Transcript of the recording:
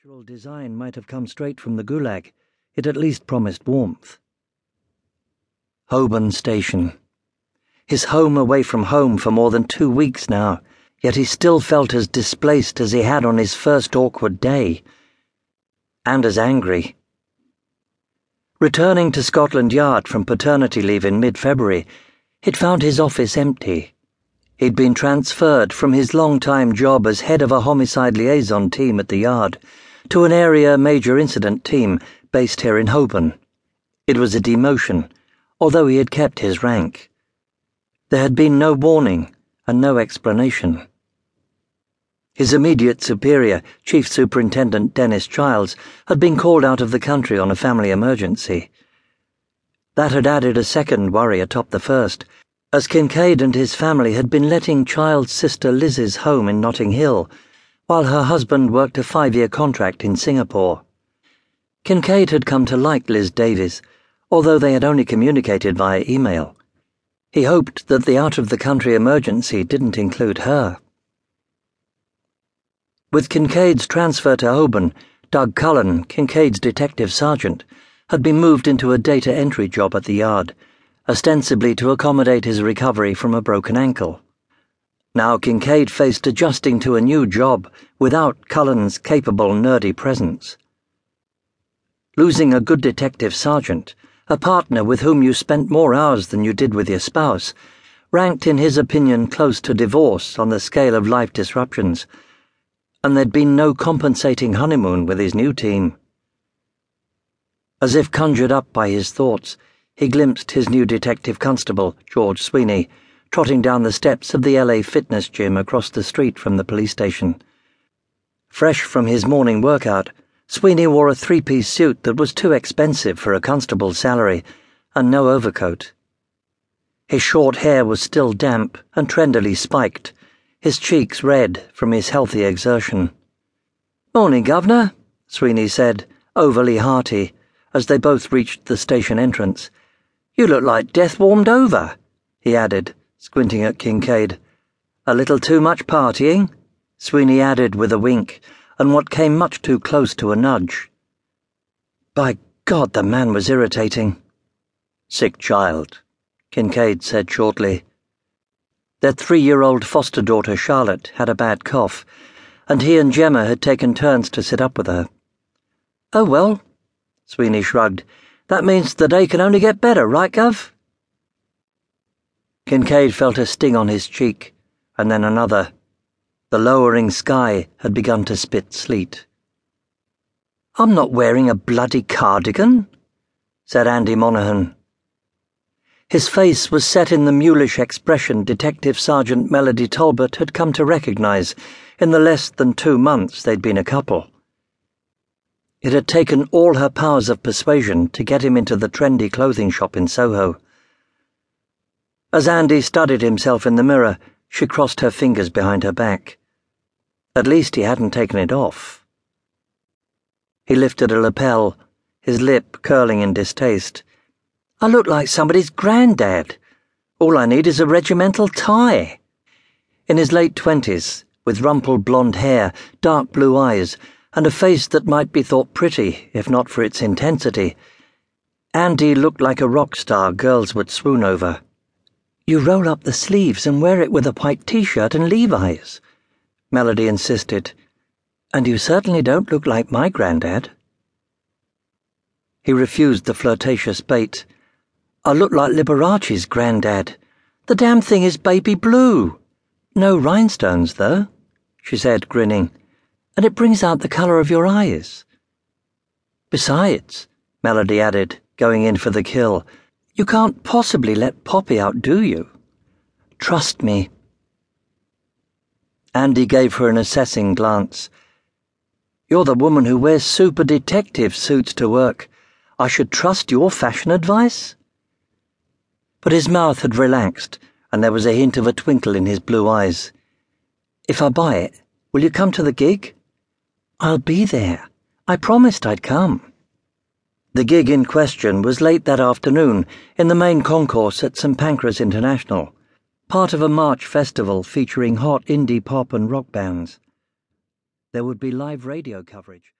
architectural design might have come straight from the Gulag, it at least promised warmth. Holborn Station. His home away from home for more than two weeks now, yet he still felt as displaced as he had on his first awkward day. And as angry. Returning to Scotland Yard from paternity leave in mid February, he'd found his office empty. He'd been transferred from his long-time job as head of a homicide liaison team at the Yard to an area major incident team based here in Holborn. It was a demotion, although he had kept his rank. There had been no warning and no explanation. His immediate superior, Chief Superintendent Dennis Childs, had been called out of the country on a family emergency. That had added a second worry atop the first as Kincaid and his family had been letting Child's sister Liz's home in Notting Hill, while her husband worked a five year contract in Singapore. Kincaid had come to like Liz Davies, although they had only communicated via email. He hoped that the out of the country emergency didn't include her. With Kincaid's transfer to Holborn, Doug Cullen, Kincaid's detective sergeant, had been moved into a data entry job at the yard ostensibly to accommodate his recovery from a broken ankle. Now Kincaid faced adjusting to a new job without Cullen's capable, nerdy presence. Losing a good detective sergeant, a partner with whom you spent more hours than you did with your spouse, ranked in his opinion close to divorce on the scale of life disruptions, and there'd been no compensating honeymoon with his new team. As if conjured up by his thoughts, he glimpsed his new detective constable, George Sweeney, trotting down the steps of the LA fitness gym across the street from the police station. Fresh from his morning workout, Sweeney wore a three piece suit that was too expensive for a constable's salary and no overcoat. His short hair was still damp and trendily spiked, his cheeks red from his healthy exertion. Morning, Governor, Sweeney said, overly hearty, as they both reached the station entrance. You look like death warmed over, he added, squinting at Kincaid. A little too much partying? Sweeney added with a wink, and what came much too close to a nudge. By God, the man was irritating. Sick child, Kincaid said shortly. Their three year old foster daughter Charlotte had a bad cough, and he and Gemma had taken turns to sit up with her. Oh well, Sweeney shrugged. That means the day can only get better, right, Gov? Kincaid felt a sting on his cheek, and then another. The lowering sky had begun to spit sleet. I'm not wearing a bloody cardigan, said Andy Monaghan. His face was set in the mulish expression Detective Sergeant Melody Talbot had come to recognize in the less than two months they'd been a couple. It had taken all her powers of persuasion to get him into the trendy clothing shop in Soho. As Andy studied himself in the mirror, she crossed her fingers behind her back. At least he hadn't taken it off. He lifted a lapel, his lip curling in distaste. I look like somebody's granddad. All I need is a regimental tie. In his late twenties, with rumpled blonde hair, dark blue eyes, and a face that might be thought pretty, if not for its intensity. Andy looked like a rock star girls would swoon over. You roll up the sleeves and wear it with a white t shirt and Levi's, Melody insisted. And you certainly don't look like my granddad. He refused the flirtatious bait. I look like Liberace's granddad. The damn thing is baby blue. No rhinestones, though, she said, grinning and it brings out the colour of your eyes. Besides, Melody added, going in for the kill, you can't possibly let Poppy outdo you. Trust me. Andy gave her an assessing glance. You're the woman who wears super detective suits to work. I should trust your fashion advice? But his mouth had relaxed, and there was a hint of a twinkle in his blue eyes. If I buy it, will you come to the gig? I'll be there. I promised I'd come. The gig in question was late that afternoon in the main concourse at St Pancras International, part of a March festival featuring hot indie pop and rock bands. There would be live radio coverage.